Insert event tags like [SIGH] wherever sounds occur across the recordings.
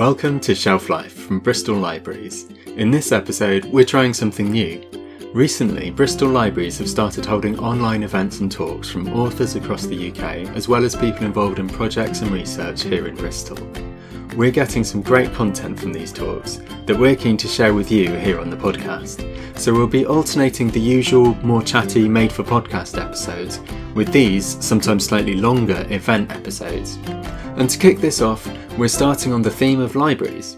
Welcome to Shelf Life from Bristol Libraries. In this episode, we're trying something new. Recently, Bristol Libraries have started holding online events and talks from authors across the UK, as well as people involved in projects and research here in Bristol. We're getting some great content from these talks that we're keen to share with you here on the podcast. So we'll be alternating the usual, more chatty, made for podcast episodes with these, sometimes slightly longer, event episodes. And to kick this off, we're starting on the theme of libraries.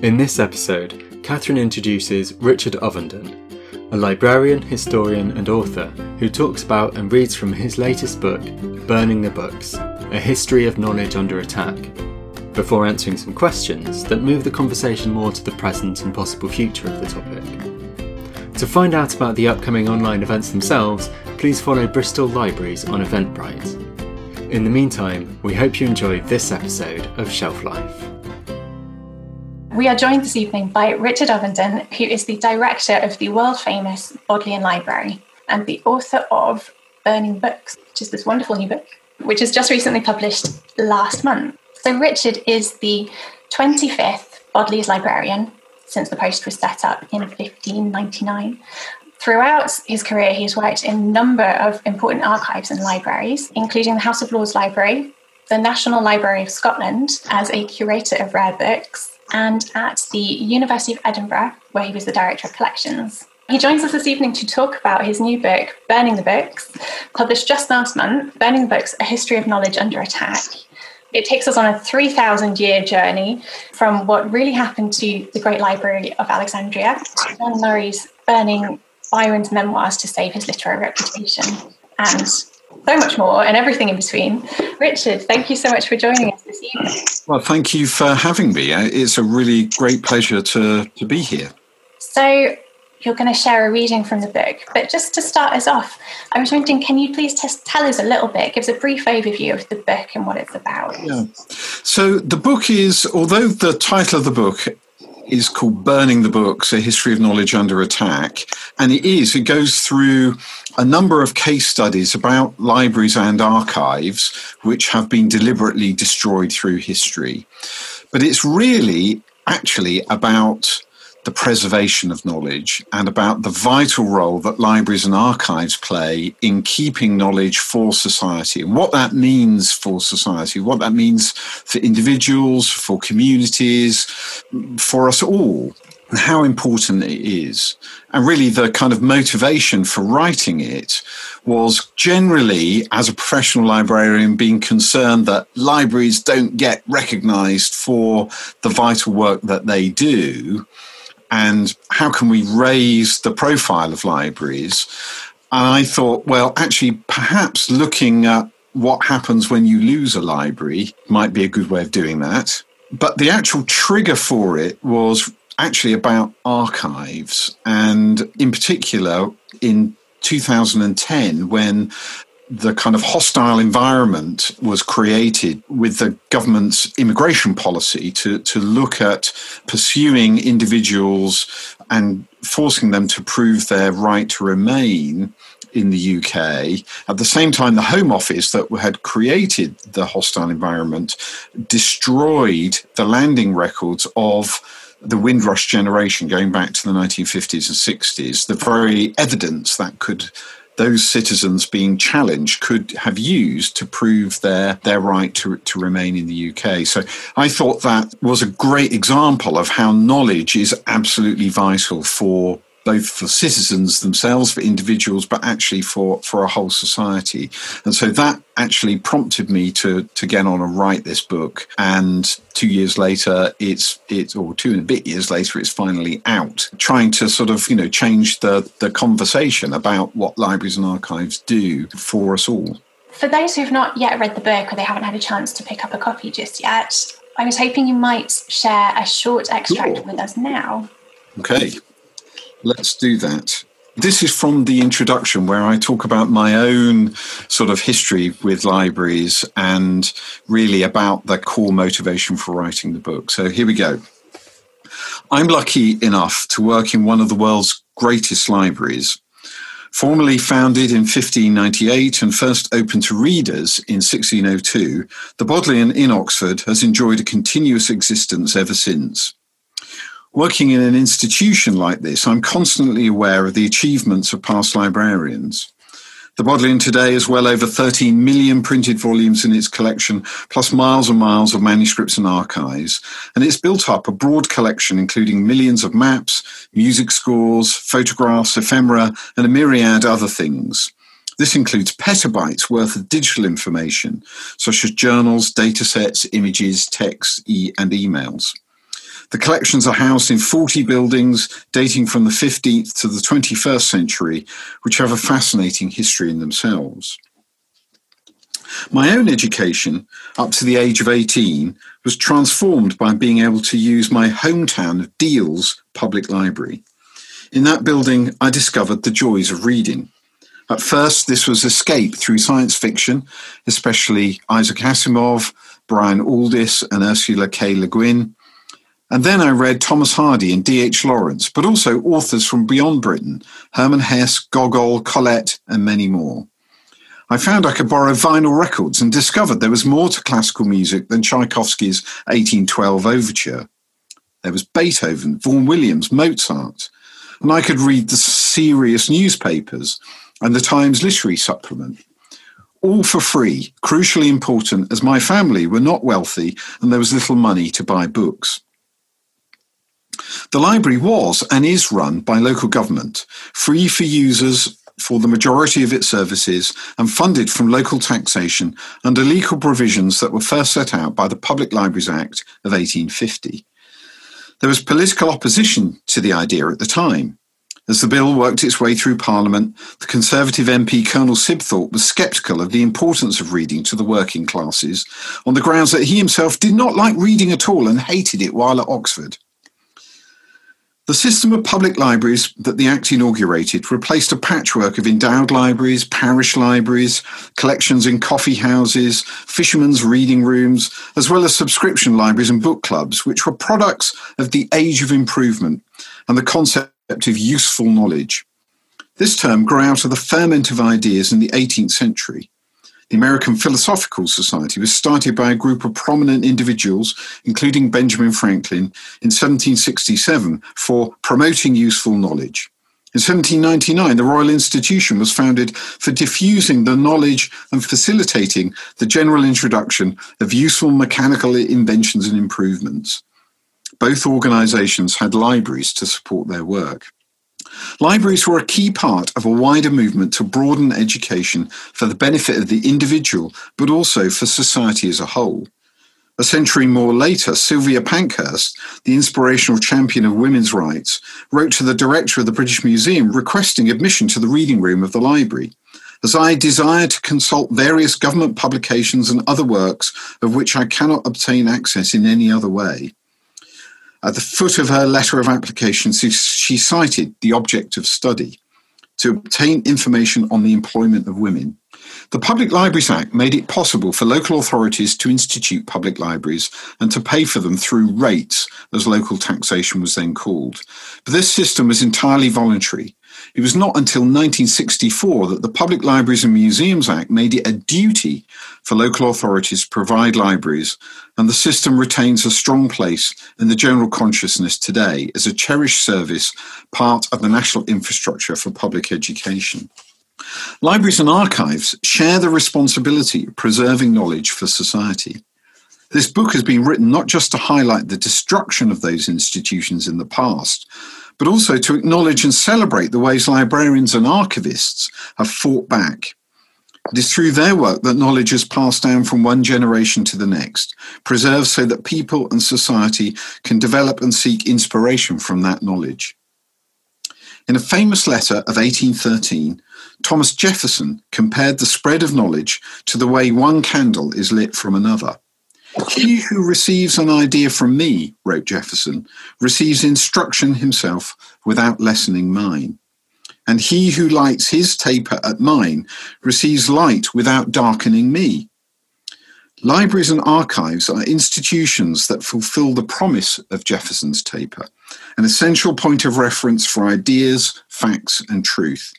In this episode, Catherine introduces Richard Ovenden, a librarian, historian, and author who talks about and reads from his latest book, Burning the Books A History of Knowledge Under Attack, before answering some questions that move the conversation more to the present and possible future of the topic. To find out about the upcoming online events themselves, please follow Bristol Libraries on Eventbrite. In the meantime, we hope you enjoyed this episode of Shelf Life. We are joined this evening by Richard Ovenden, who is the director of the world famous Bodleian Library and the author of Burning Books, which is this wonderful new book, which was just recently published last month. So, Richard is the 25th Bodleian librarian since the post was set up in 1599. Throughout his career, he has worked in a number of important archives and libraries, including the House of Lords Library, the National Library of Scotland as a curator of rare books, and at the University of Edinburgh, where he was the Director of Collections. He joins us this evening to talk about his new book, Burning the Books, published just last month Burning the Books A History of Knowledge Under Attack. It takes us on a 3,000 year journey from what really happened to the Great Library of Alexandria to John Murray's burning Byron's memoirs to save his literary reputation, and so much more, and everything in between. Richard, thank you so much for joining us this evening. Well, thank you for having me. Uh, it's a really great pleasure to, to be here. So, you're going to share a reading from the book. But just to start us off, I was wondering, can you please test, tell us a little bit, give us a brief overview of the book and what it's about? Yeah. So the book is, although the title of the book is called Burning the Books, A History of Knowledge Under Attack. And it is, it goes through a number of case studies about libraries and archives which have been deliberately destroyed through history. But it's really actually about the preservation of knowledge and about the vital role that libraries and archives play in keeping knowledge for society and what that means for society, what that means for individuals, for communities, for us all, and how important it is. And really, the kind of motivation for writing it was generally, as a professional librarian, being concerned that libraries don't get recognized for the vital work that they do and how can we raise the profile of libraries? And I thought, well, actually, perhaps looking at what happens when you lose a library might be a good way of doing that. But the actual trigger for it was actually about archives, and in particular, in 2010, when the kind of hostile environment was created with the government's immigration policy to, to look at pursuing individuals and forcing them to prove their right to remain in the UK. At the same time, the Home Office that had created the hostile environment destroyed the landing records of the Windrush generation going back to the 1950s and 60s, the very evidence that could those citizens being challenged could have used to prove their, their right to, to remain in the UK. So I thought that was a great example of how knowledge is absolutely vital for both for citizens themselves, for individuals, but actually for, for a whole society. And so that actually prompted me to, to get on and write this book. And two years later, it's, it's, or two and a bit years later, it's finally out, trying to sort of, you know, change the, the conversation about what libraries and archives do for us all. For those who've not yet read the book or they haven't had a chance to pick up a copy just yet, I was hoping you might share a short extract sure. with us now. Okay. Let's do that. This is from the introduction where I talk about my own sort of history with libraries and really about the core motivation for writing the book. So here we go. I'm lucky enough to work in one of the world's greatest libraries. Formally founded in 1598 and first opened to readers in 1602, the Bodleian in Oxford has enjoyed a continuous existence ever since. Working in an institution like this, I'm constantly aware of the achievements of past librarians. The Bodleian today has well over 13 million printed volumes in its collection, plus miles and miles of manuscripts and archives. And it's built up a broad collection, including millions of maps, music scores, photographs, ephemera, and a myriad other things. This includes petabytes worth of digital information, such as journals, datasets, images, texts, e- and emails. The collections are housed in 40 buildings dating from the 15th to the 21st century, which have a fascinating history in themselves. My own education, up to the age of 18, was transformed by being able to use my hometown of Deal's public library. In that building, I discovered the joys of reading. At first, this was escape through science fiction, especially Isaac Asimov, Brian Aldiss, and Ursula K. Le Guin, and then I read Thomas Hardy and D.H. Lawrence, but also authors from beyond Britain, Hermann Hesse, Gogol, Colette, and many more. I found I could borrow vinyl records and discovered there was more to classical music than Tchaikovsky's 1812 overture. There was Beethoven, Vaughan Williams, Mozart, and I could read the serious newspapers and the Times literary supplement. All for free, crucially important as my family were not wealthy and there was little money to buy books. The library was and is run by local government, free for users for the majority of its services and funded from local taxation under legal provisions that were first set out by the Public Libraries Act of 1850. There was political opposition to the idea at the time. As the bill worked its way through Parliament, the Conservative MP Colonel Sibthorp was sceptical of the importance of reading to the working classes on the grounds that he himself did not like reading at all and hated it while at Oxford. The system of public libraries that the Act inaugurated replaced a patchwork of endowed libraries, parish libraries, collections in coffee houses, fishermen's reading rooms, as well as subscription libraries and book clubs, which were products of the age of improvement and the concept of useful knowledge. This term grew out of the ferment of ideas in the 18th century. The American Philosophical Society was started by a group of prominent individuals, including Benjamin Franklin, in 1767 for promoting useful knowledge. In 1799, the Royal Institution was founded for diffusing the knowledge and facilitating the general introduction of useful mechanical inventions and improvements. Both organizations had libraries to support their work. Libraries were a key part of a wider movement to broaden education for the benefit of the individual, but also for society as a whole. A century more later, Sylvia Pankhurst, the inspirational champion of women's rights, wrote to the director of the British Museum requesting admission to the reading room of the library. As I desire to consult various government publications and other works of which I cannot obtain access in any other way, at the foot of her letter of application, she cited the object of study to obtain information on the employment of women. The Public Libraries Act made it possible for local authorities to institute public libraries and to pay for them through rates, as local taxation was then called. But this system was entirely voluntary. It was not until 1964 that the Public Libraries and Museums Act made it a duty for local authorities to provide libraries, and the system retains a strong place in the general consciousness today as a cherished service, part of the national infrastructure for public education. Libraries and archives share the responsibility of preserving knowledge for society. This book has been written not just to highlight the destruction of those institutions in the past, but also to acknowledge and celebrate the ways librarians and archivists have fought back. It is through their work that knowledge is passed down from one generation to the next, preserved so that people and society can develop and seek inspiration from that knowledge. In a famous letter of 1813, Thomas Jefferson compared the spread of knowledge to the way one candle is lit from another. He who receives an idea from me, wrote Jefferson, receives instruction himself without lessening mine. And he who lights his taper at mine receives light without darkening me. Libraries and archives are institutions that fulfill the promise of Jefferson's taper, an essential point of reference for ideas, facts, and truth.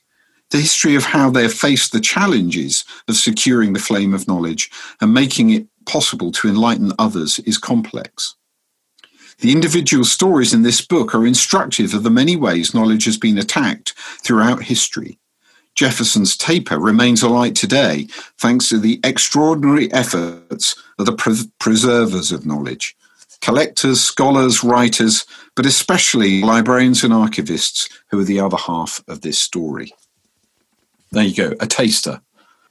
the history of how they've faced the challenges of securing the flame of knowledge and making it possible to enlighten others is complex. The individual stories in this book are instructive of the many ways knowledge has been attacked throughout history. Jefferson's taper remains alight today thanks to the extraordinary efforts of the pre- preservers of knowledge collectors, scholars, writers, but especially librarians and archivists who are the other half of this story. There you go, a taster.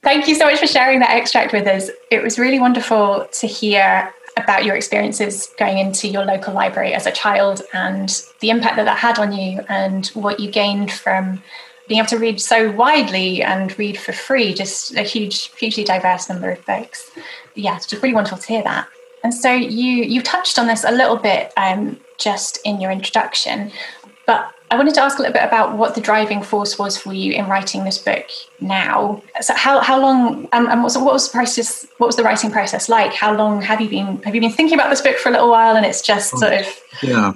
Thank you so much for sharing that extract with us. It was really wonderful to hear about your experiences going into your local library as a child and the impact that that had on you and what you gained from being able to read so widely and read for free, just a huge, hugely diverse number of books. Yeah, it's just really wonderful to hear that. And so you you touched on this a little bit um, just in your introduction, but I wanted to ask a little bit about what the driving force was for you in writing this book now. So how, how long um, and what, what was the process? What was the writing process like? How long have you been have you been thinking about this book for a little while and it's just sort of yeah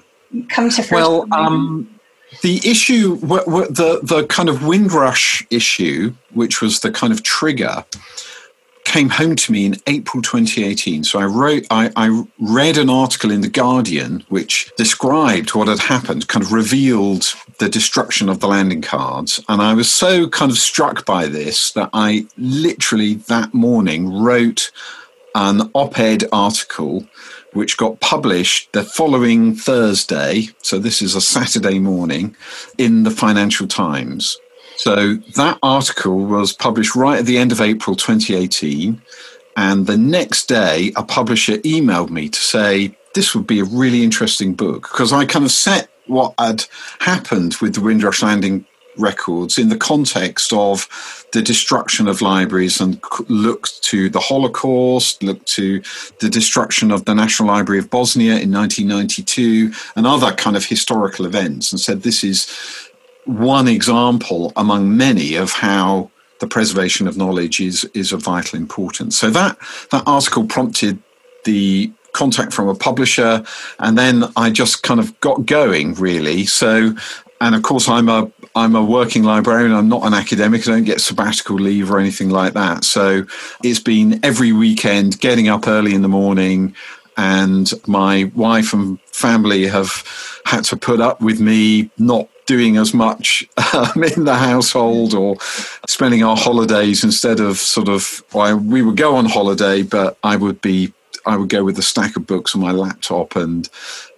come to fruition? Well, um, the issue, the the kind of Windrush issue, which was the kind of trigger came home to me in April 2018. So I wrote, I, I, read an article in The Guardian which described what had happened, kind of revealed the destruction of the landing cards. And I was so kind of struck by this that I literally that morning wrote an op ed article which got published the following Thursday. So this is a Saturday morning in the Financial Times. So that article was published right at the end of April 2018. And the next day, a publisher emailed me to say, this would be a really interesting book because I kind of set what had happened with the Windrush Landing records in the context of the destruction of libraries and looked to the Holocaust, looked to the destruction of the National Library of Bosnia in 1992 and other kind of historical events and said this is one example among many of how the preservation of knowledge is is of vital importance. So that that article prompted the contact from a publisher, and then I just kind of got going really. So, and of course, I'm a I'm a working librarian. I'm not an academic. I don't get sabbatical leave or anything like that. So it's been every weekend, getting up early in the morning, and my wife and family have had to put up with me not doing as much um, in the household or spending our holidays instead of sort of well, we would go on holiday but i would be i would go with a stack of books on my laptop and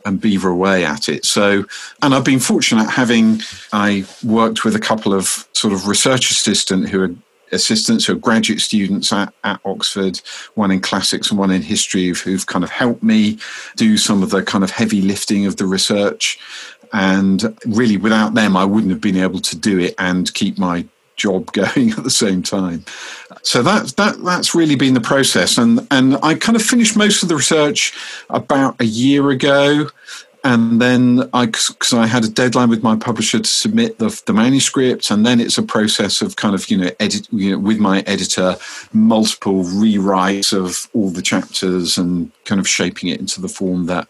and beaver away at it so and i've been fortunate having i worked with a couple of sort of research assistant who are assistants who are graduate students at, at Oxford, one in classics and one in history, who've kind of helped me do some of the kind of heavy lifting of the research. And really, without them, I wouldn't have been able to do it and keep my job [LAUGHS] going at the same time. So that that that's really been the process, and and I kind of finished most of the research about a year ago, and then I because I had a deadline with my publisher to submit the the manuscript, and then it's a process of kind of you know edit you know with my editor multiple rewrites of all the chapters and kind of shaping it into the form that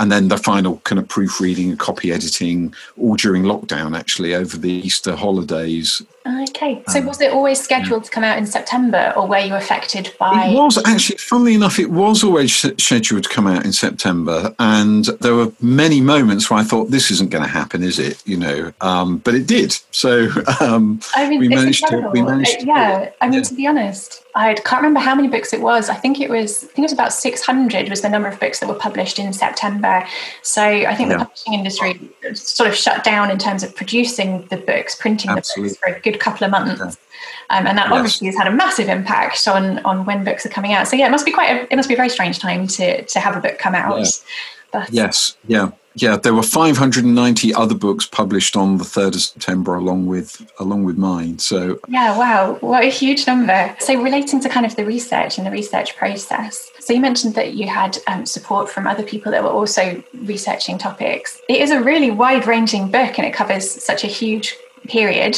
and then the final kind of proofreading and copy editing all during lockdown actually over the easter holidays okay so um, was it always scheduled yeah. to come out in september or were you affected by it was actually funnily enough it was always scheduled to come out in september and there were many moments where i thought this isn't going to happen is it you know um, but it did so um, I mean, we managed to we managed yeah i mean yeah. to be honest I can't remember how many books it was. I think it was. I think it was about six hundred was the number of books that were published in September. So I think yeah. the publishing industry sort of shut down in terms of producing the books, printing Absolutely. the books for a good couple of months, yeah. um, and that yes. obviously has had a massive impact on on when books are coming out. So yeah, it must be quite. A, it must be a very strange time to to have a book come out. Yeah. But, yes. Yeah yeah, there were 590 other books published on the 3rd of September along with along with mine. So Yeah, wow, what a huge number. So relating to kind of the research and the research process. So you mentioned that you had um, support from other people that were also researching topics. It is a really wide-ranging book and it covers such a huge period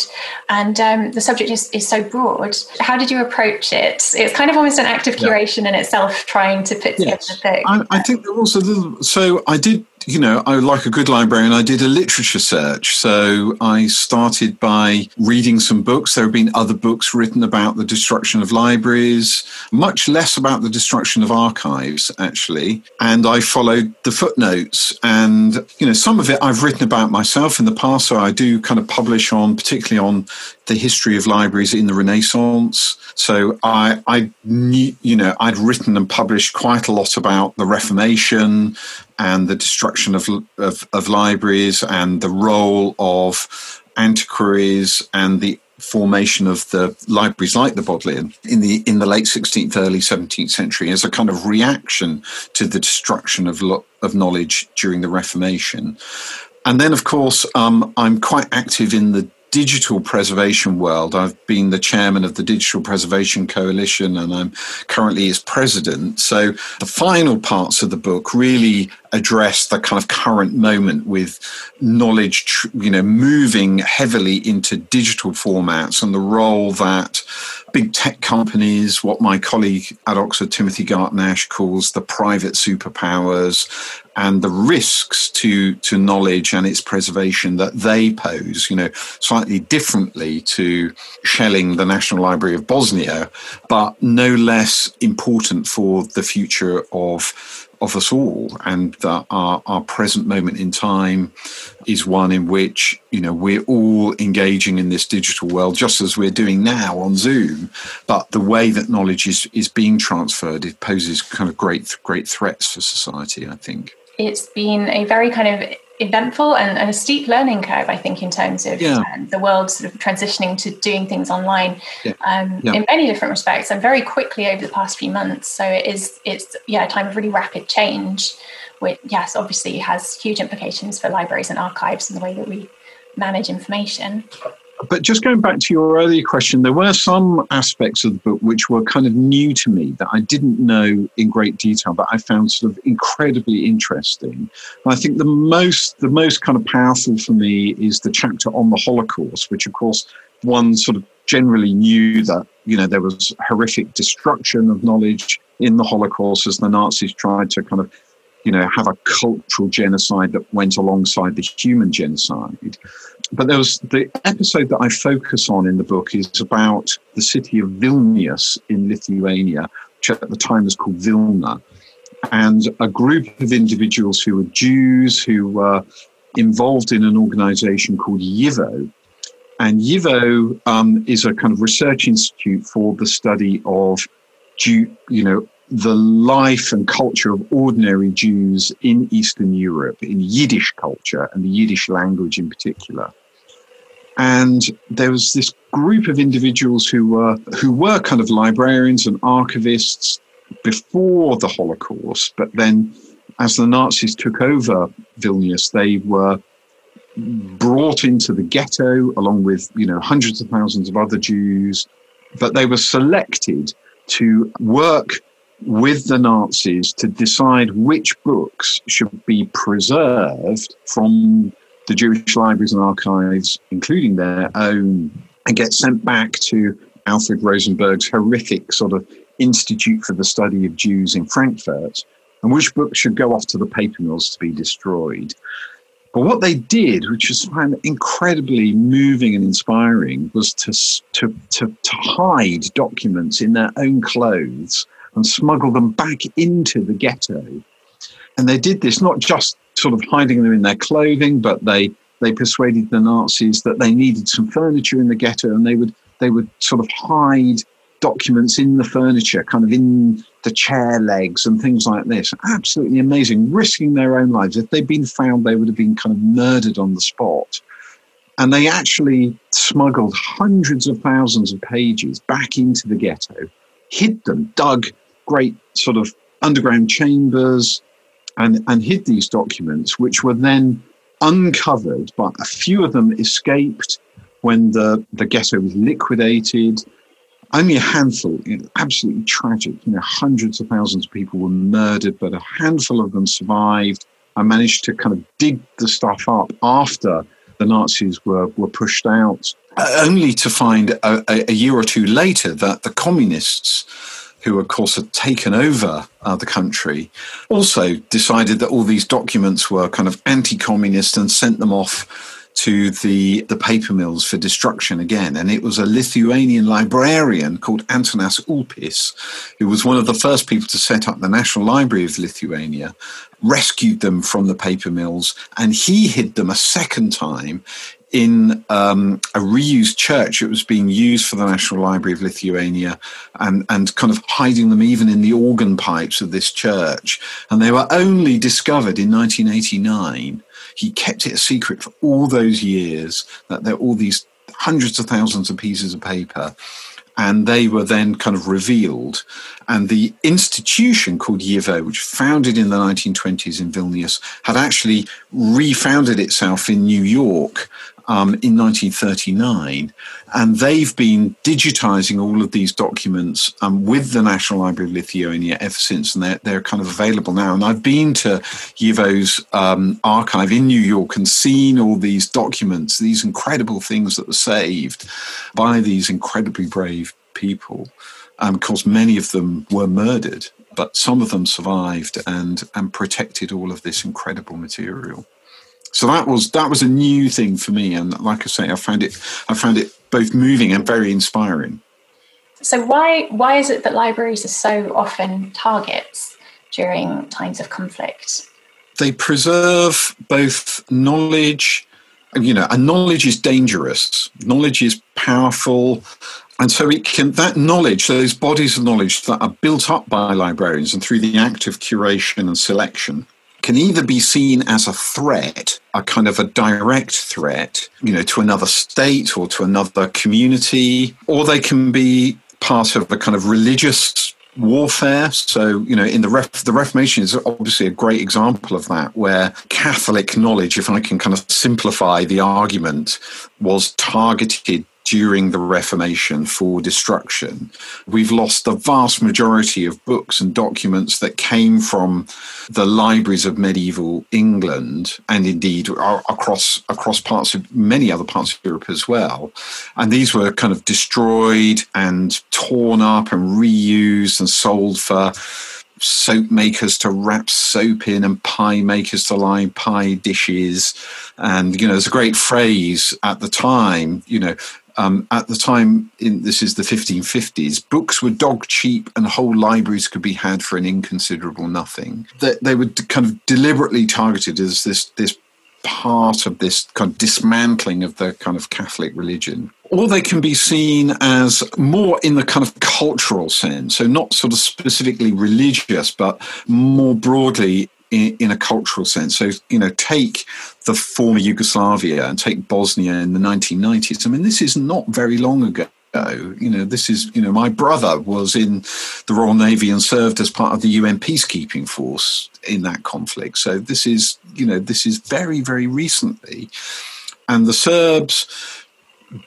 and um, the subject is, is so broad how did you approach it it's kind of almost an act of curation yeah. in itself trying to put together yes. the book I, I think there also so i did you know, I, like a good librarian, I did a literature search. So I started by reading some books. There have been other books written about the destruction of libraries, much less about the destruction of archives, actually. And I followed the footnotes. And, you know, some of it I've written about myself in the past. So I do kind of publish on, particularly on the history of libraries in the Renaissance. So I, I knew, you know, I'd written and published quite a lot about the Reformation and the destruction of, of, of libraries and the role of antiquaries and the formation of the libraries like the Bodleian in the in the late 16th, early 17th century as a kind of reaction to the destruction of lo- of knowledge during the Reformation. And then, of course, um, I'm quite active in the digital preservation world. I've been the chairman of the Digital Preservation Coalition and I'm currently its president. So the final parts of the book really address the kind of current moment with knowledge, you know, moving heavily into digital formats and the role that big tech companies, what my colleague at Oxford, Timothy Garton-Ash, calls the private superpowers, and the risks to, to knowledge and its preservation that they pose, you know, slightly differently to shelling the National Library of Bosnia, but no less important for the future of of us all, and our, our present moment in time is one in which you know we're all engaging in this digital world, just as we're doing now on Zoom. But the way that knowledge is is being transferred, it poses kind of great great threats for society. I think it's been a very kind of eventful and, and, a steep learning curve, I think, in terms of yeah. um, the world sort of transitioning to doing things online yeah. Um, yeah. in many different respects and very quickly over the past few months. So it is, it's yeah, a time of really rapid change, which yes, obviously has huge implications for libraries and archives and the way that we manage information but just going back to your earlier question, there were some aspects of the book which were kind of new to me that I didn't know in great detail, but I found sort of incredibly interesting. And I think the most the most kind of powerful for me is the chapter on the Holocaust, which of course one sort of generally knew that you know there was horrific destruction of knowledge in the Holocaust as the Nazis tried to kind of you know have a cultural genocide that went alongside the human genocide but there was the episode that I focus on in the book is about the city of Vilnius in Lithuania, which at the time was called Vilna, and a group of individuals who were Jews who were involved in an organization called YIVO. And YIVO um, is a kind of research institute for the study of Jew, you know, the life and culture of ordinary Jews in Eastern Europe, in Yiddish culture and the Yiddish language in particular. And there was this group of individuals who were who were kind of librarians and archivists before the Holocaust, but then as the Nazis took over Vilnius, they were brought into the ghetto along with you know hundreds of thousands of other Jews, but they were selected to work with the Nazis to decide which books should be preserved from the Jewish libraries and archives, including their own, and get sent back to Alfred Rosenberg's horrific sort of Institute for the Study of Jews in Frankfurt, and which books should go off to the paper mills to be destroyed. But what they did, which was incredibly moving and inspiring, was to, to, to, to hide documents in their own clothes and smuggle them back into the ghetto. And they did this not just sort of hiding them in their clothing, but they they persuaded the Nazis that they needed some furniture in the ghetto, and they would they would sort of hide documents in the furniture, kind of in the chair legs and things like this. Absolutely amazing, risking their own lives. If they'd been found, they would have been kind of murdered on the spot. And they actually smuggled hundreds of thousands of pages back into the ghetto, hid them, dug great sort of underground chambers, and, and hid these documents, which were then uncovered, but a few of them escaped when the, the ghetto was liquidated. Only a handful, you know, absolutely tragic. You know, hundreds of thousands of people were murdered, but a handful of them survived. I managed to kind of dig the stuff up after the Nazis were, were pushed out, only to find a, a year or two later that the communists who of course had taken over uh, the country, also decided that all these documents were kind of anti-communist and sent them off to the, the paper mills for destruction again. And it was a Lithuanian librarian called Antanas Ulpis, who was one of the first people to set up the National Library of Lithuania, rescued them from the paper mills, and he hid them a second time in um, a reused church. It was being used for the National Library of Lithuania and, and kind of hiding them even in the organ pipes of this church. And they were only discovered in 1989. He kept it a secret for all those years that there were all these hundreds of thousands of pieces of paper and they were then kind of revealed. And the institution called YIVO, which founded in the 1920s in Vilnius, had actually refounded itself in New York um, in 1939. And they've been digitizing all of these documents um, with the National Library of Lithuania ever since. And they're, they're kind of available now. And I've been to YIVO's um, archive in New York and seen all these documents, these incredible things that were saved by these incredibly brave people. And of course, many of them were murdered, but some of them survived and, and protected all of this incredible material so that was that was a new thing for me and like i say i found it i found it both moving and very inspiring. So why why is it that libraries are so often targets during times of conflict? They preserve both knowledge you know and knowledge is dangerous. Knowledge is powerful and so it can that knowledge those bodies of knowledge that are built up by librarians and through the act of curation and selection can either be seen as a threat, a kind of a direct threat, you know, to another state or to another community, or they can be part of a kind of religious warfare. So, you know, in the Ref- the Reformation is obviously a great example of that, where Catholic knowledge, if I can kind of simplify the argument, was targeted during the Reformation for destruction. We've lost the vast majority of books and documents that came from the libraries of medieval England and indeed across across parts of many other parts of Europe as well. And these were kind of destroyed and torn up and reused and sold for soap makers to wrap soap in and pie makers to line pie dishes. And, you know, there's a great phrase at the time, you know, um, at the time, in, this is the 1550s, books were dog cheap and whole libraries could be had for an inconsiderable nothing. They, they were kind of deliberately targeted as this, this part of this kind of dismantling of the kind of Catholic religion. Or they can be seen as more in the kind of cultural sense, so not sort of specifically religious, but more broadly in, in, a cultural sense. So, you know, take the former Yugoslavia and take Bosnia in the 1990s. I mean, this is not very long ago. You know, this is, you know, my brother was in the Royal Navy and served as part of the UN peacekeeping force in that conflict. So this is, you know, this is very, very recently. And the Serbs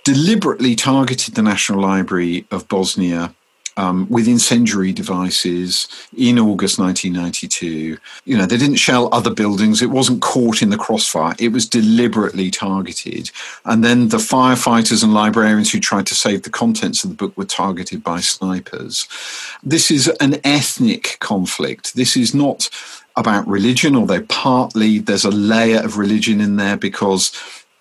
deliberately targeted the National Library of Bosnia um, with incendiary devices in August 1992. You know, they didn't shell other buildings. It wasn't caught in the crossfire. It was deliberately targeted. And then the firefighters and librarians who tried to save the contents of the book were targeted by snipers. This is an ethnic conflict. This is not about religion, although partly there's a layer of religion in there because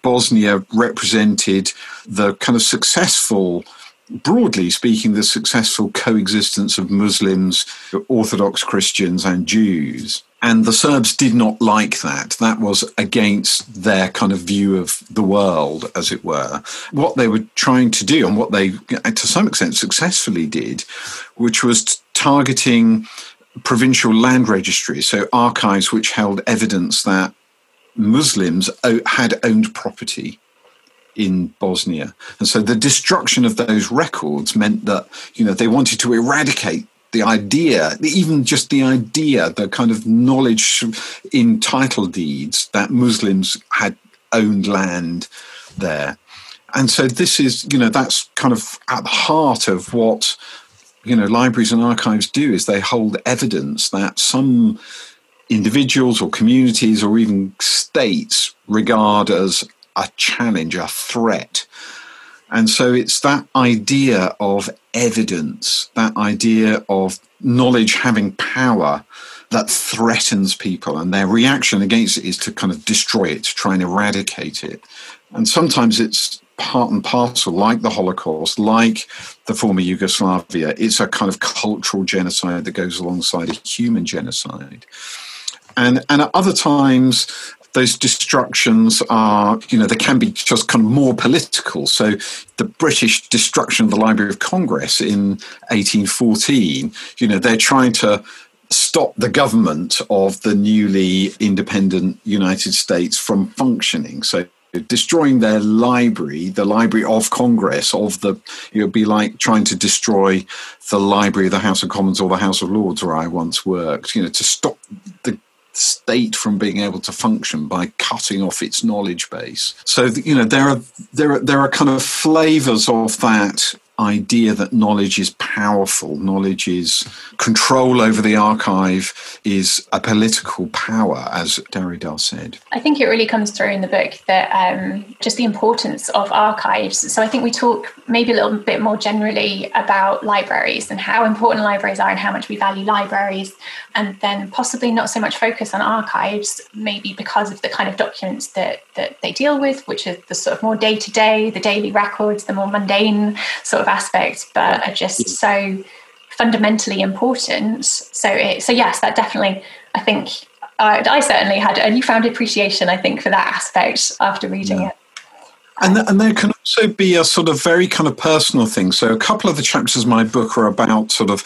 Bosnia represented the kind of successful broadly speaking, the successful coexistence of Muslims, Orthodox Christians, and Jews. And the Serbs did not like that. That was against their kind of view of the world, as it were. What they were trying to do, and what they, to some extent, successfully did, which was targeting provincial land registries, so archives which held evidence that Muslims had owned property in Bosnia. And so the destruction of those records meant that, you know, they wanted to eradicate the idea, even just the idea, the kind of knowledge in title deeds that Muslims had owned land there. And so this is, you know, that's kind of at the heart of what, you know, libraries and archives do is they hold evidence that some individuals or communities or even states regard as a challenge, a threat. And so it's that idea of evidence, that idea of knowledge having power that threatens people, and their reaction against it is to kind of destroy it, to try and eradicate it. And sometimes it's part and parcel, like the Holocaust, like the former Yugoslavia. It's a kind of cultural genocide that goes alongside a human genocide. And, and at other times, those destructions are, you know, they can be just kind of more political. So the British destruction of the Library of Congress in 1814, you know, they're trying to stop the government of the newly independent United States from functioning. So destroying their library, the Library of Congress, of the, it would be like trying to destroy the Library of the House of Commons or the House of Lords where I once worked, you know, to stop the state from being able to function by cutting off its knowledge base. So, you know, there are, there are, there are kind of flavors of that idea that knowledge is powerful, knowledge is control over the archive, is a political power, as Derrida said. I think it really comes through in the book that um, just the importance of archives. So I think we talk maybe a little bit more generally about libraries and how important libraries are and how much we value libraries, and then possibly not so much focus on archives, maybe because of the kind of documents that, that they deal with, which are the sort of more day to day, the daily records, the more mundane sort of aspects, but are just so fundamentally important. So, it, so yes, that definitely, I think, I, I certainly had a newfound appreciation, I think, for that aspect after reading yeah. it. And, and there can also be a sort of very kind of personal thing. So a couple of the chapters of my book are about sort of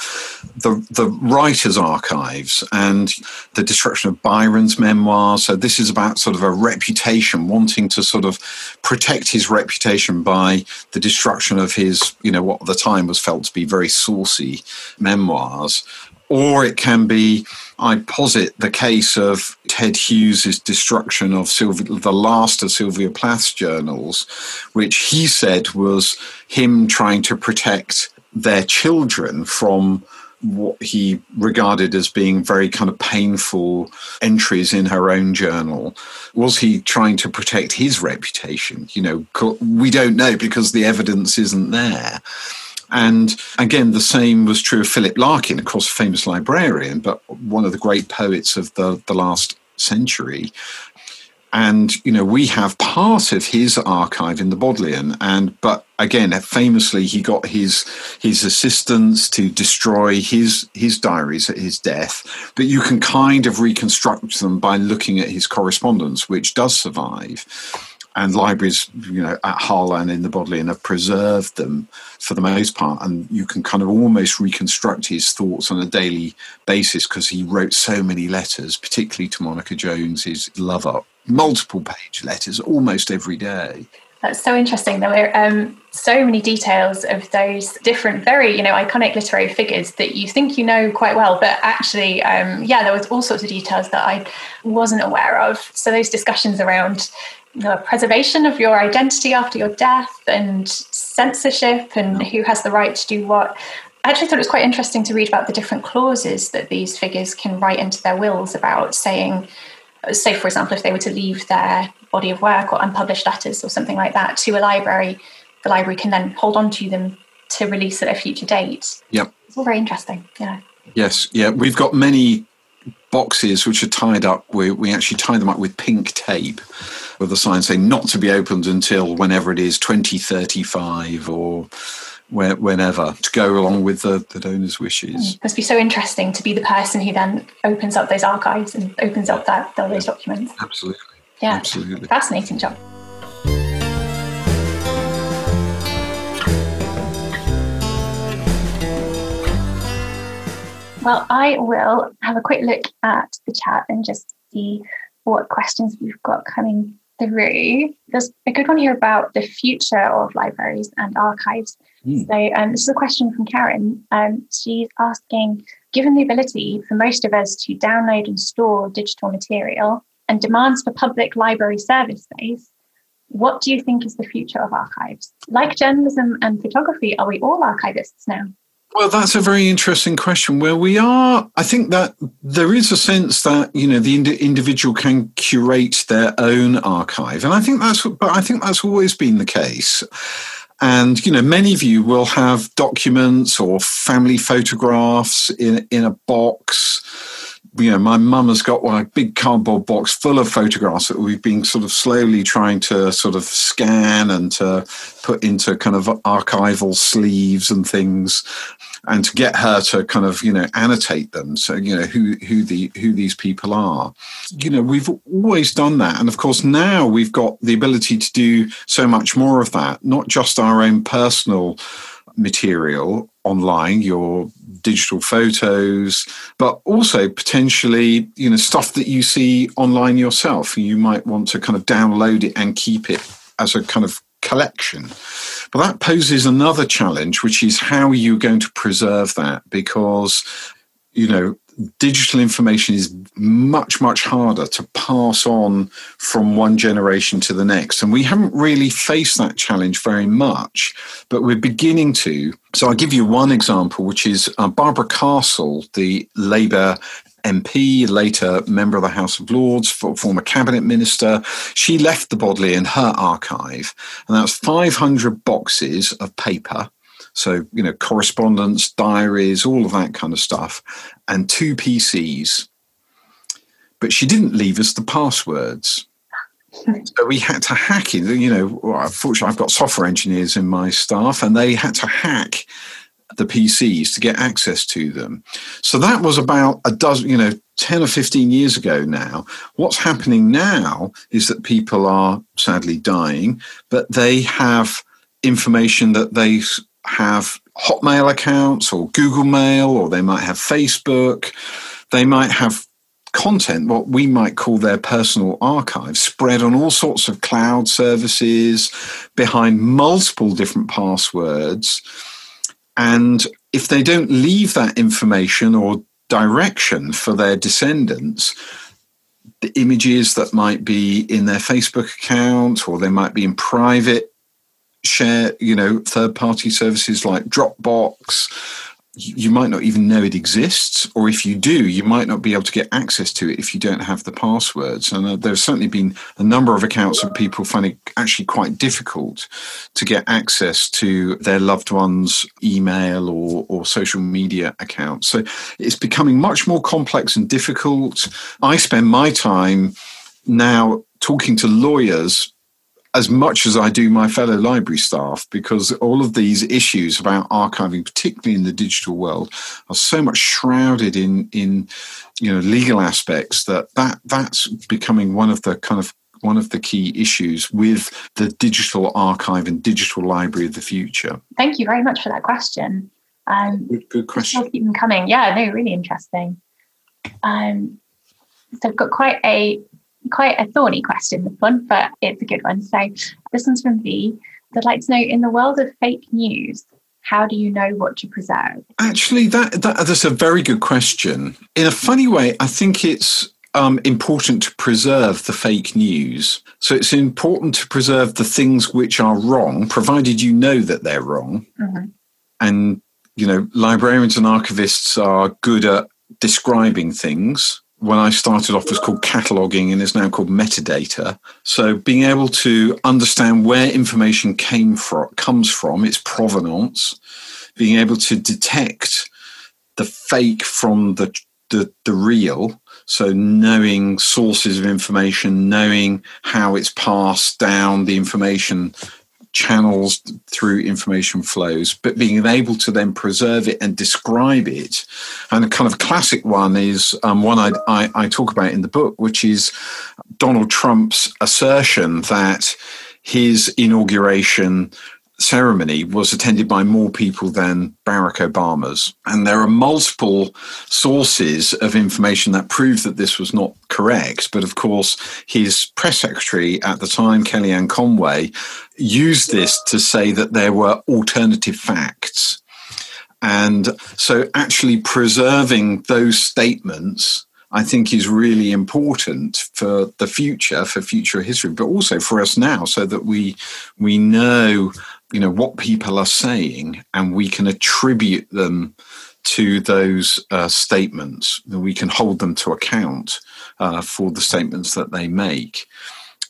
the the writer's archives and the destruction of Byron's memoirs. So this is about sort of a reputation, wanting to sort of protect his reputation by the destruction of his, you know, what at the time was felt to be very saucy memoirs or it can be, I posit the case of Ted Hughes's destruction of Sylvia, the last of Sylvia Plath's journals, which he said was him trying to protect their children from what he regarded as being very kind of painful entries in her own journal. Was he trying to protect his reputation? You know, we don't know because the evidence isn't there. And again, the same was true of Philip Larkin, of course, a famous librarian, but one of the great poets of the, the last century. And you know, we have part of his archive in the Bodleian, and but again, famously, he got his his assistants to destroy his his diaries at his death. But you can kind of reconstruct them by looking at his correspondence, which does survive and libraries, you know, at Hull and in the Bodleian have preserved them for the most part, and you can kind of almost reconstruct his thoughts on a daily basis because he wrote so many letters, particularly to Monica Jones, his lover, multiple page letters almost every day. That's so interesting. There were um, so many details of those different, very you know, iconic literary figures that you think you know quite well, but actually, um, yeah, there was all sorts of details that I wasn't aware of. So those discussions around the preservation of your identity after your death and censorship and who has the right to do what. I actually thought it was quite interesting to read about the different clauses that these figures can write into their wills about saying, say, for example, if they were to leave their body of work or unpublished letters or something like that to a library, the library can then hold on to them to release at a future date. Yep. It's all very interesting. Yeah. Yes. Yeah. We've got many boxes which are tied up. We, we actually tie them up with pink tape with a sign saying not to be opened until whenever it is 2035 or whenever to go along with the, the donor's wishes. It must be so interesting to be the person who then opens up those archives and opens up that those documents. Absolutely. Yeah. Absolutely. Fascinating job. Well, I will have a quick look at the chat and just see what questions we've got coming through. There's a good one here about the future of libraries and archives. Mm. So, um, this is a question from Karen. Um, she's asking Given the ability for most of us to download and store digital material and demands for public library service space, what do you think is the future of archives? Like journalism and photography, are we all archivists now? Well, that's a very interesting question. Where we are, I think that there is a sense that you know the ind- individual can curate their own archive, and I think that's. But I think that's always been the case. And, you know, many of you will have documents or family photographs in, in a box you know, my mum has got one a big cardboard box full of photographs that we've been sort of slowly trying to sort of scan and to put into kind of archival sleeves and things, and to get her to kind of you know annotate them, so you know who who the who these people are. You know, we've always done that, and of course now we've got the ability to do so much more of that, not just our own personal material online, your digital photos, but also potentially, you know, stuff that you see online yourself. You might want to kind of download it and keep it as a kind of collection. But that poses another challenge, which is how are you going to preserve that? Because, you know, digital information is much, much harder to pass on from one generation to the next. And we haven't really faced that challenge very much, but we're beginning to. So I'll give you one example, which is uh, Barbara Castle, the Labour MP, later member of the House of Lords, former cabinet minister. She left the Bodleian her archive, and that's 500 boxes of paper so, you know, correspondence, diaries, all of that kind of stuff, and two PCs. But she didn't leave us the passwords. [LAUGHS] so we had to hack it. You know, fortunately, I've got software engineers in my staff, and they had to hack the PCs to get access to them. So that was about a dozen, you know, 10 or 15 years ago now. What's happening now is that people are sadly dying, but they have information that they have Hotmail accounts or Google Mail, or they might have Facebook. They might have content, what we might call their personal archive, spread on all sorts of cloud services behind multiple different passwords. And if they don't leave that information or direction for their descendants, the images that might be in their Facebook account or they might be in private share, you know, third party services like Dropbox. You might not even know it exists, or if you do, you might not be able to get access to it if you don't have the passwords. And uh, there's certainly been a number of accounts of people finding it actually quite difficult to get access to their loved ones' email or, or social media accounts. So it's becoming much more complex and difficult. I spend my time now talking to lawyers as much as I do my fellow library staff because all of these issues about archiving, particularly in the digital world, are so much shrouded in in you know legal aspects that that that's becoming one of the kind of one of the key issues with the digital archive and digital library of the future. Thank you very much for that question. Um, good, good question. Keep them coming. Yeah, no, really interesting. Um, so I've got quite a quite a thorny question, this one, but it's a good one. So this one's from V. I'd like to know in the world of fake news, how do you know what to preserve? Actually, that, that that's a very good question. In a funny way, I think it's um, important to preserve the fake news. So it's important to preserve the things which are wrong, provided you know that they're wrong. Mm-hmm. And, you know, librarians and archivists are good at describing things when I started off was called cataloging and is now called metadata. So being able to understand where information came from, comes from, its provenance, being able to detect the fake from the, the, the real. So knowing sources of information, knowing how it's passed down the information channels through information flows, but being able to then preserve it and describe it. And a kind of classic one is um, one I, I, I talk about in the book, which is Donald Trump's assertion that his inauguration ceremony was attended by more people than Barack Obama's. And there are multiple sources of information that prove that this was not correct. But of course, his press secretary at the time, Kellyanne Conway, used this to say that there were alternative facts. And so actually preserving those statements I think is really important for the future, for future history, but also for us now, so that we we know you know what people are saying and we can attribute them to those uh, statements we can hold them to account uh, for the statements that they make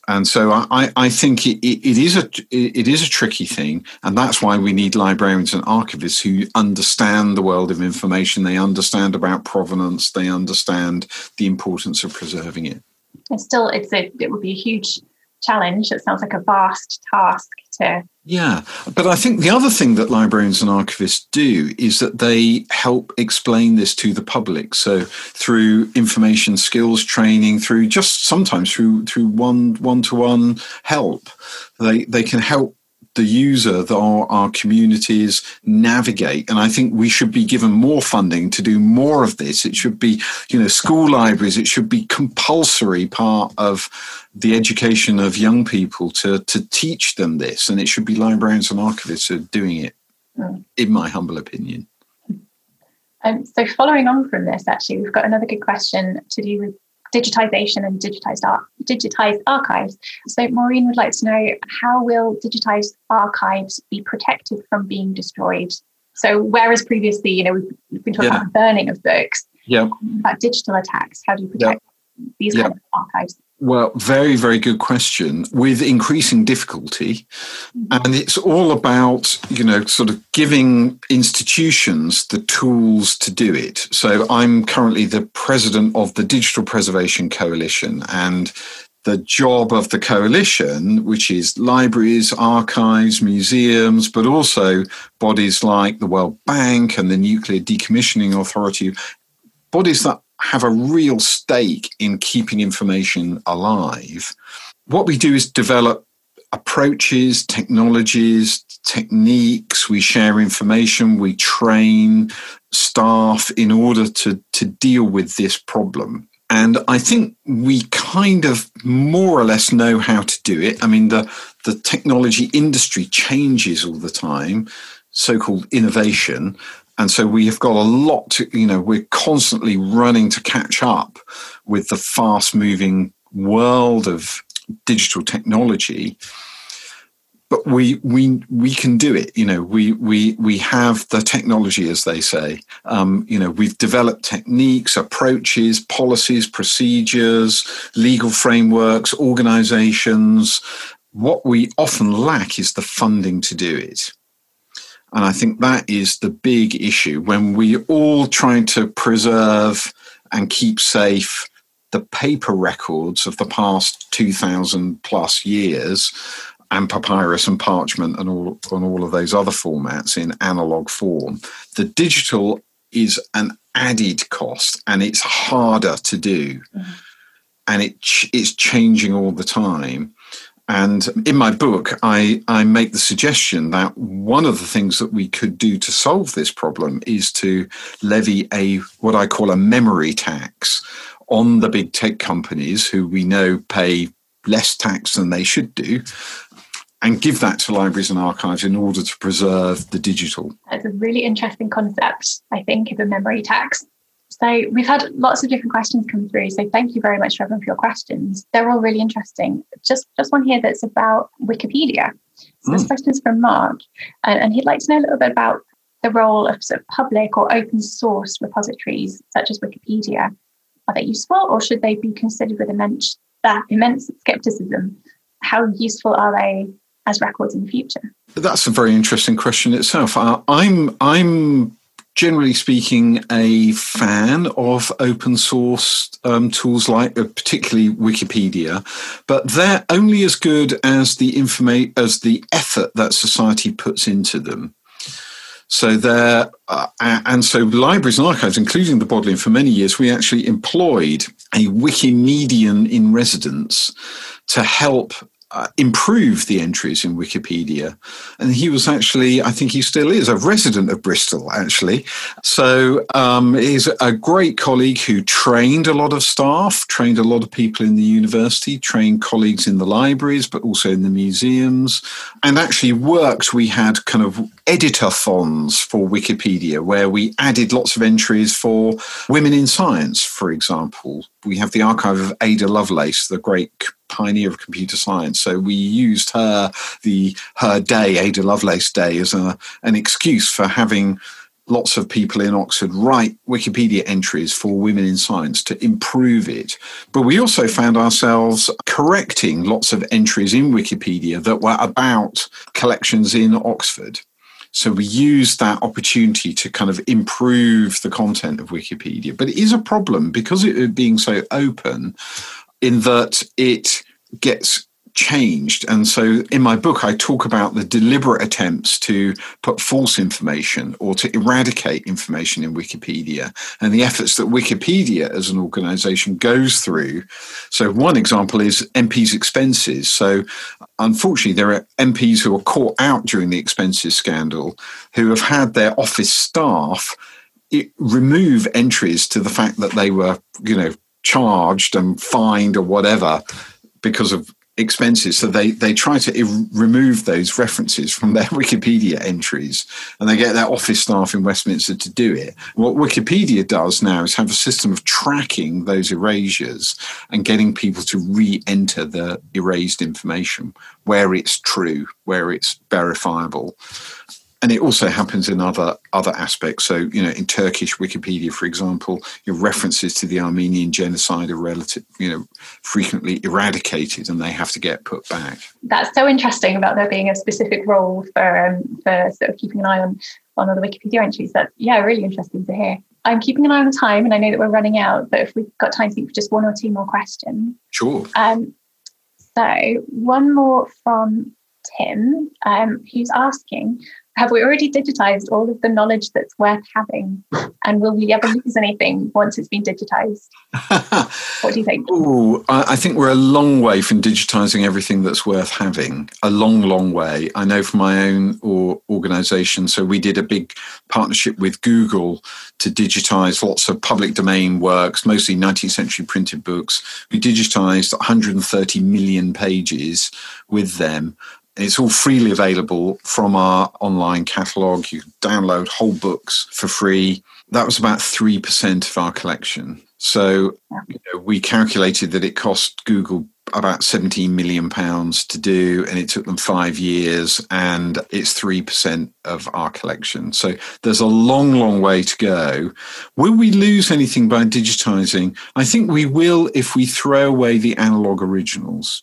and so I, I think it, it is a it is a tricky thing, and that's why we need librarians and archivists who understand the world of information. They understand about provenance. They understand the importance of preserving it. It's still it's a, it would be a huge challenge. It sounds like a vast task Yeah, but I think the other thing that librarians and archivists do is that they help explain this to the public. So through information skills training, through just sometimes through through one one to one help, they they can help the user, the, our, our communities navigate. And I think we should be given more funding to do more of this. It should be, you know, school libraries. It should be compulsory part of the education of young people to, to teach them this. And it should be librarians and archivists who are doing it, mm. in my humble opinion. Um, so following on from this, actually, we've got another good question to do with digitization and digitized art, digitized archives. So Maureen would like to know how will digitized archives be protected from being destroyed? So whereas previously, you know, we've, we've been talking yeah. about burning of books, yeah. about digital attacks, how do you protect yeah. these yeah. kind of archives? Well, very, very good question with increasing difficulty. Mm-hmm. And it's all about, you know, sort of giving institutions the tools to do it. So I'm currently the president of the Digital Preservation Coalition. And the job of the coalition, which is libraries, archives, museums, but also bodies like the World Bank and the Nuclear Decommissioning Authority, bodies that have a real stake in keeping information alive. What we do is develop approaches, technologies, techniques. We share information, we train staff in order to, to deal with this problem. And I think we kind of more or less know how to do it. I mean, the, the technology industry changes all the time, so called innovation. And so we have got a lot to, you know, we're constantly running to catch up with the fast moving world of digital technology. But we we we can do it. You know, we we we have the technology, as they say. Um, you know, we've developed techniques, approaches, policies, procedures, legal frameworks, organizations. What we often lack is the funding to do it. And I think that is the big issue when we all trying to preserve and keep safe the paper records of the past 2000 plus years and papyrus and parchment and all, and all of those other formats in analog form. The digital is an added cost and it's harder to do. Mm-hmm. And it, it's changing all the time. And in my book, I, I make the suggestion that one of the things that we could do to solve this problem is to levy a what I call a memory tax on the big tech companies who we know pay less tax than they should do and give that to libraries and archives in order to preserve the digital. That's a really interesting concept, I think, of a memory tax. So we've had lots of different questions come through. So thank you very much, everyone, for your questions. They're all really interesting. Just just one here that's about Wikipedia. So mm. this hmm. question is from Mark, and, and he'd like to know a little bit about the role of sort of public or open source repositories such as Wikipedia. Are they useful, or should they be considered with immense that immense skepticism? How useful are they as records in the future? That's a very interesting question itself. Uh, I'm I'm generally speaking, a fan of open source um, tools like, uh, particularly Wikipedia, but they're only as good as the informa- as the effort that society puts into them. So there, uh, and so libraries and archives, including the Bodleian, for many years we actually employed a Wikimedian in residence to help uh, improve the entries in Wikipedia. And he was actually, I think he still is, a resident of Bristol, actually. So um, he's a great colleague who trained a lot of staff, trained a lot of people in the university, trained colleagues in the libraries, but also in the museums, and actually worked. We had kind of editor editathons for Wikipedia where we added lots of entries for women in science, for example. We have the archive of Ada Lovelace, the great pioneer of computer science. So we used her the her day, Ada Lovelace Day, as a, an excuse for having lots of people in Oxford write Wikipedia entries for women in science to improve it. But we also found ourselves correcting lots of entries in Wikipedia that were about collections in Oxford. So we use that opportunity to kind of improve the content of Wikipedia. But it is a problem because it being so open in that it gets changed. And so in my book, I talk about the deliberate attempts to put false information or to eradicate information in Wikipedia and the efforts that Wikipedia as an organization goes through. So one example is MPs' expenses. So unfortunately, there are MPs who are caught out during the expenses scandal who have had their office staff remove entries to the fact that they were, you know, charged and fined or whatever because of expenses. So they, they try to remove those references from their [LAUGHS] Wikipedia entries and they get their office staff in Westminster to do it. What Wikipedia does now is have a system of tracking those erasures and getting people to re enter the erased information where it's true, where it's verifiable and it also happens in other other aspects. So, you know, in Turkish Wikipedia, for example, your references to the Armenian genocide are relative, you know, frequently eradicated, and they have to get put back. That's so interesting about there being a specific role for um, for sort of keeping an eye on on other Wikipedia entries. That's yeah, really interesting to hear. I'm keeping an eye on the time, and I know that we're running out. But if we've got time, I think for just one or two more questions. Sure. Um, so one more from Tim, um, who's asking have we already digitized all of the knowledge that's worth having? And will we ever lose anything once it's been digitized? [LAUGHS] what do you think? Ooh, I think we're a long way from digitizing everything that's worth having. A long, long way. I know from my own or organization. So we did a big partnership with Google to digitize lots of public domain works, mostly 19th century printed books. We digitized 130 million pages with them it's all freely available from our online catalogue. You download whole books for free. That was about 3% of our collection. So you know, we calculated that it cost Google about 17 million pounds to do and it took them 5 years and it's 3% of our collection. So there's a long long way to go. Will we lose anything by digitizing? I think we will if we throw away the analog originals.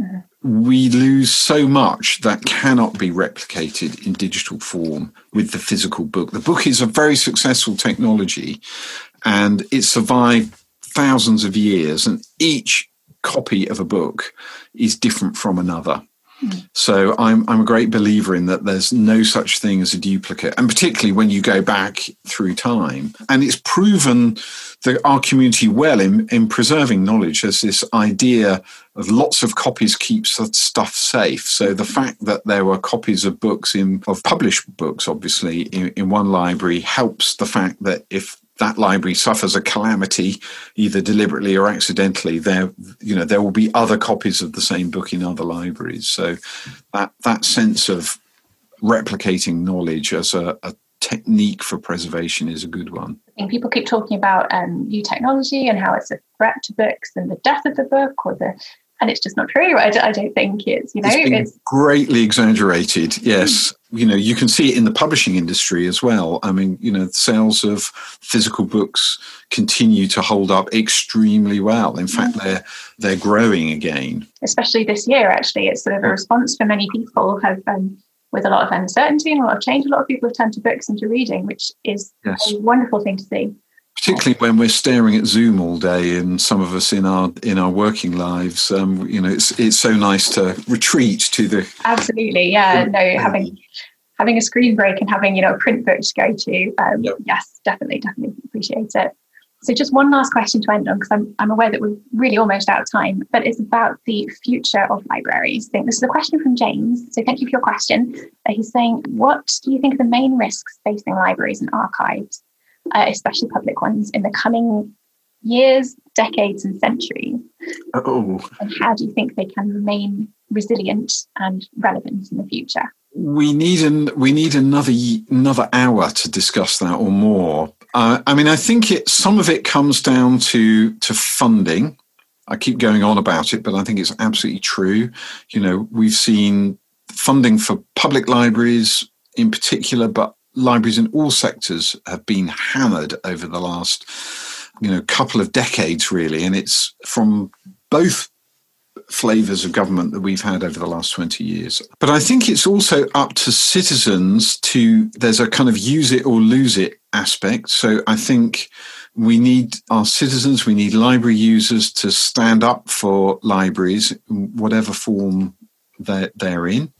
Mm-hmm we lose so much that cannot be replicated in digital form with the physical book. The book is a very successful technology and it survived thousands of years, and each copy of a book is different from another. So I'm I'm a great believer in that there's no such thing as a duplicate, and particularly when you go back through time. And it's proven the, our community well in, in preserving knowledge. There's this idea of lots of copies keeps stuff safe. So the fact that there were copies of books in of published books, obviously, in, in one library helps the fact that if that library suffers a calamity, either deliberately or accidentally, there you know there will be other copies of the same book in other libraries. So that that sense of replicating knowledge as a, a technique for preservation is a good one. Think people keep talking about um, new technology and how it's a threat to books and the death of the book or the and it's just not true. I, I don't think it's, you know, it's, it's greatly exaggerated. Yes. Mm. You know, you can see it in the publishing industry as well. I mean, you know, sales of physical books continue to hold up extremely well. In fact, mm. they're they're growing again. Especially this year, actually, it's sort of a response for many people have um, with a lot of uncertainty and a lot of change. A lot of people have turned to books and to reading, which is yes. a wonderful thing to see particularly when we're staring at Zoom all day, and some of us in our in our working lives, um, you know, it's it's so nice to retreat to the. Absolutely, yeah. No, having having a screen break and having you know a print book to go to. Um, yep. Yes, definitely, definitely appreciate it. So, just one last question to end on, because I'm, I'm aware that we're really almost out of time, but it's about the future of libraries. I think this is a question from James. So, thank you for your question. Uh, he's saying, What do you think are the main risks facing libraries and archives uh, especially public ones, in the coming years, decades, and centuries? Oh. And how do you think they can remain resilient and relevant in the future? We need an we need another another hour to discuss that or more. Uh, I mean, I think it some of it comes down to to funding. I keep going on about it, but I think it's absolutely true. You know, we've seen funding for public libraries in particular, but libraries in all sectors have been hammered over the last, you know, couple of decades, really, and it's from both flavors of government that we've had over the last 20 years. But I think it's also up to citizens to, there's a kind of use it or lose it aspect. So I think we need our citizens, we need library users to stand up for libraries, whatever form they're, they're in.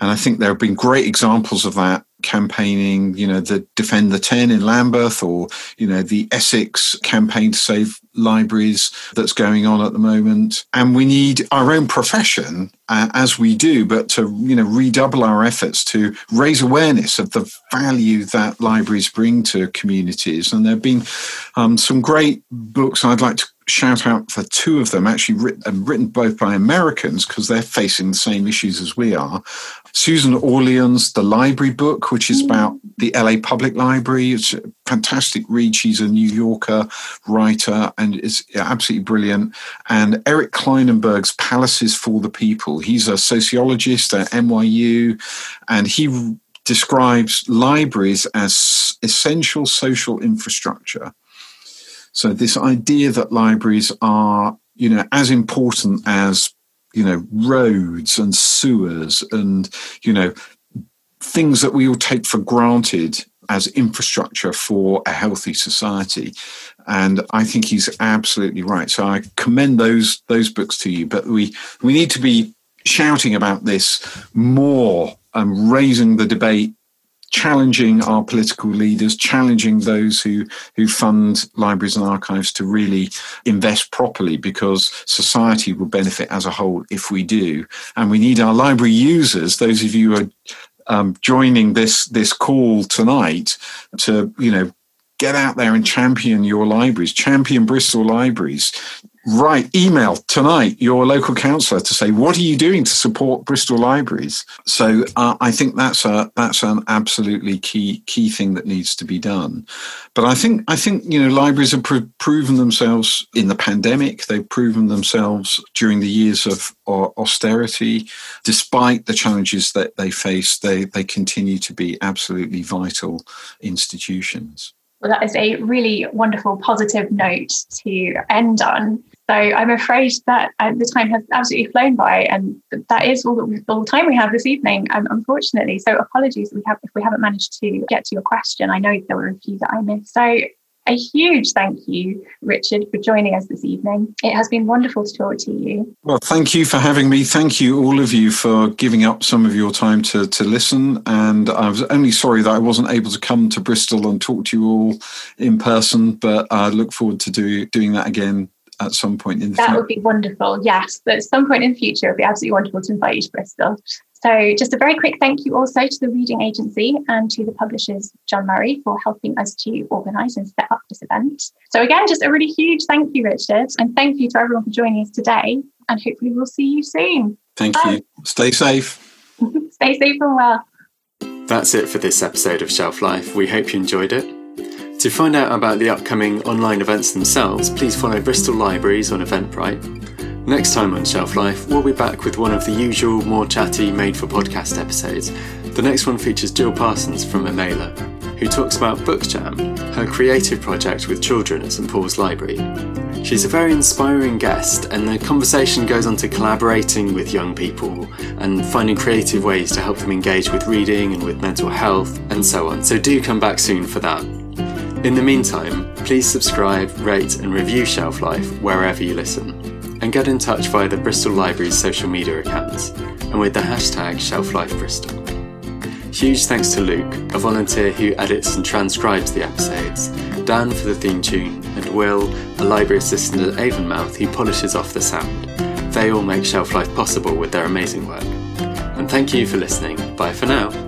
And I think there have been great examples of that campaigning, you know, the Defend the 10 in Lambeth or, you know, the Essex campaign to save libraries that's going on at the moment. And we need our own profession, uh, as we do, but to, you know, redouble our efforts to raise awareness of the value that libraries bring to communities. And there have been um, some great books I'd like to shout out for two of them, actually written, written both by Americans because they're facing the same issues as we are. Susan Orlean's The Library Book, which is mm. about the LA Public Library. It's a fantastic read. She's a New Yorker writer and is absolutely brilliant. And Eric Klinenberg's Palaces for the People. He's a sociologist at NYU and he describes libraries as essential social infrastructure. So this idea that libraries are, you know, as important as you know, roads and sewers and, you know, things that we all take for granted as infrastructure for a healthy society. And I think he's absolutely right. So I commend those those books to you. But we we need to be shouting about this more and raising the debate challenging our political leaders, challenging those who, who fund libraries and archives to really invest properly because society will benefit as a whole if we do. And we need our library users, those of you who are um, joining this, this call tonight to, you know, get out there and champion your libraries, champion Bristol libraries, write email tonight your local councillor to say what are you doing to support Bristol libraries. So uh, I think that's a that's an absolutely key key thing that needs to be done. But I think I think you know libraries have pr- proven themselves in the pandemic. They've proven themselves during the years of austerity, despite the challenges that they face. They they continue to be absolutely vital institutions. Well, that is a really wonderful, positive note to end on. So I'm afraid that uh, the time has absolutely flown by, and that is all, that all the time we have this evening, um, unfortunately. So apologies if we, have, if we haven't managed to get to your question. I know there were a few that I missed. So a huge thank you, Richard, for joining us this evening. It has been wonderful to talk to you. Well, thank you for having me. Thank you, all of you, for giving up some of your time to, to listen. And I was only sorry that I wasn't able to come to Bristol and talk to you all in person, but I look forward to do, doing that again at some point in the that future. would be wonderful yes but at some point in the future it would be absolutely wonderful to invite you to bristol. So just a very quick thank you also to the reading agency and to the publishers john murray for helping us to organise and set up this event. So again just a really huge thank you richard and thank you to everyone for joining us today and hopefully we'll see you soon. Thank Bye. you stay safe. [LAUGHS] Stay safe and well. That's it for this episode of shelf life. We hope you enjoyed it to find out about the upcoming online events themselves, please follow Bristol Libraries on Eventbrite. Next time on Shelf Life, we'll be back with one of the usual, more chatty, made for podcast episodes. The next one features Jill Parsons from Amela, who talks about Book Jam, her creative project with children at St Paul's Library. She's a very inspiring guest, and the conversation goes on to collaborating with young people and finding creative ways to help them engage with reading and with mental health and so on. So do come back soon for that. In the meantime, please subscribe, rate, and review Shelf Life wherever you listen, and get in touch via the Bristol Library's social media accounts and with the hashtag ShelfLifeBristol. Huge thanks to Luke, a volunteer who edits and transcribes the episodes, Dan for the theme tune, and Will, a library assistant at Avonmouth who polishes off the sound. They all make Shelf Life possible with their amazing work. And thank you for listening. Bye for now.